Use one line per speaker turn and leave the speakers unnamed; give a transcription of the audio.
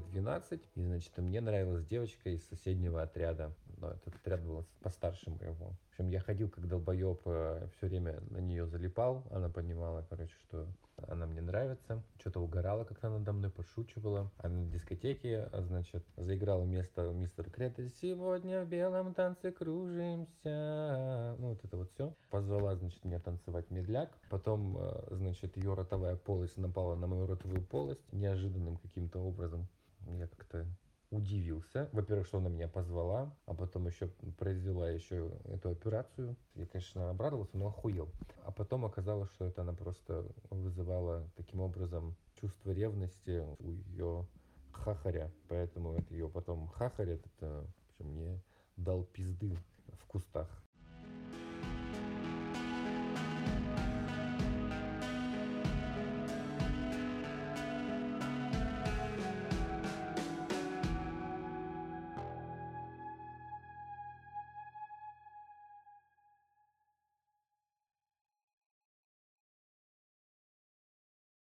Лет 12, и, значит, мне нравилась девочка из соседнего отряда. Но этот отряд был постарше моего. В общем, я ходил как долбоеб, все время на нее залипал. Она понимала, короче, что она мне нравится. Что-то угорала как-то надо мной, подшучивала. А на дискотеке, значит, заиграла место мистер Кретель. Сегодня в белом танце кружимся. Ну, вот это вот все. Позвала, значит, меня танцевать медляк. Потом, э, значит, ее ротовая полость напала на мою ротовую полость неожиданным каким-то образом. Я как-то удивился. Во-первых, что она меня позвала, а потом еще произвела еще эту операцию. Я, конечно, обрадовался, но охуел. А потом оказалось, что это она просто вызывала таким образом чувство ревности у ее хахаря. Поэтому это ее потом хахарь этот, э, мне дал пизды в кустах.